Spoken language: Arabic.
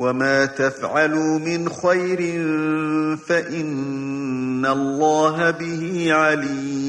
وما تفعلوا من خير فإن الله به عليم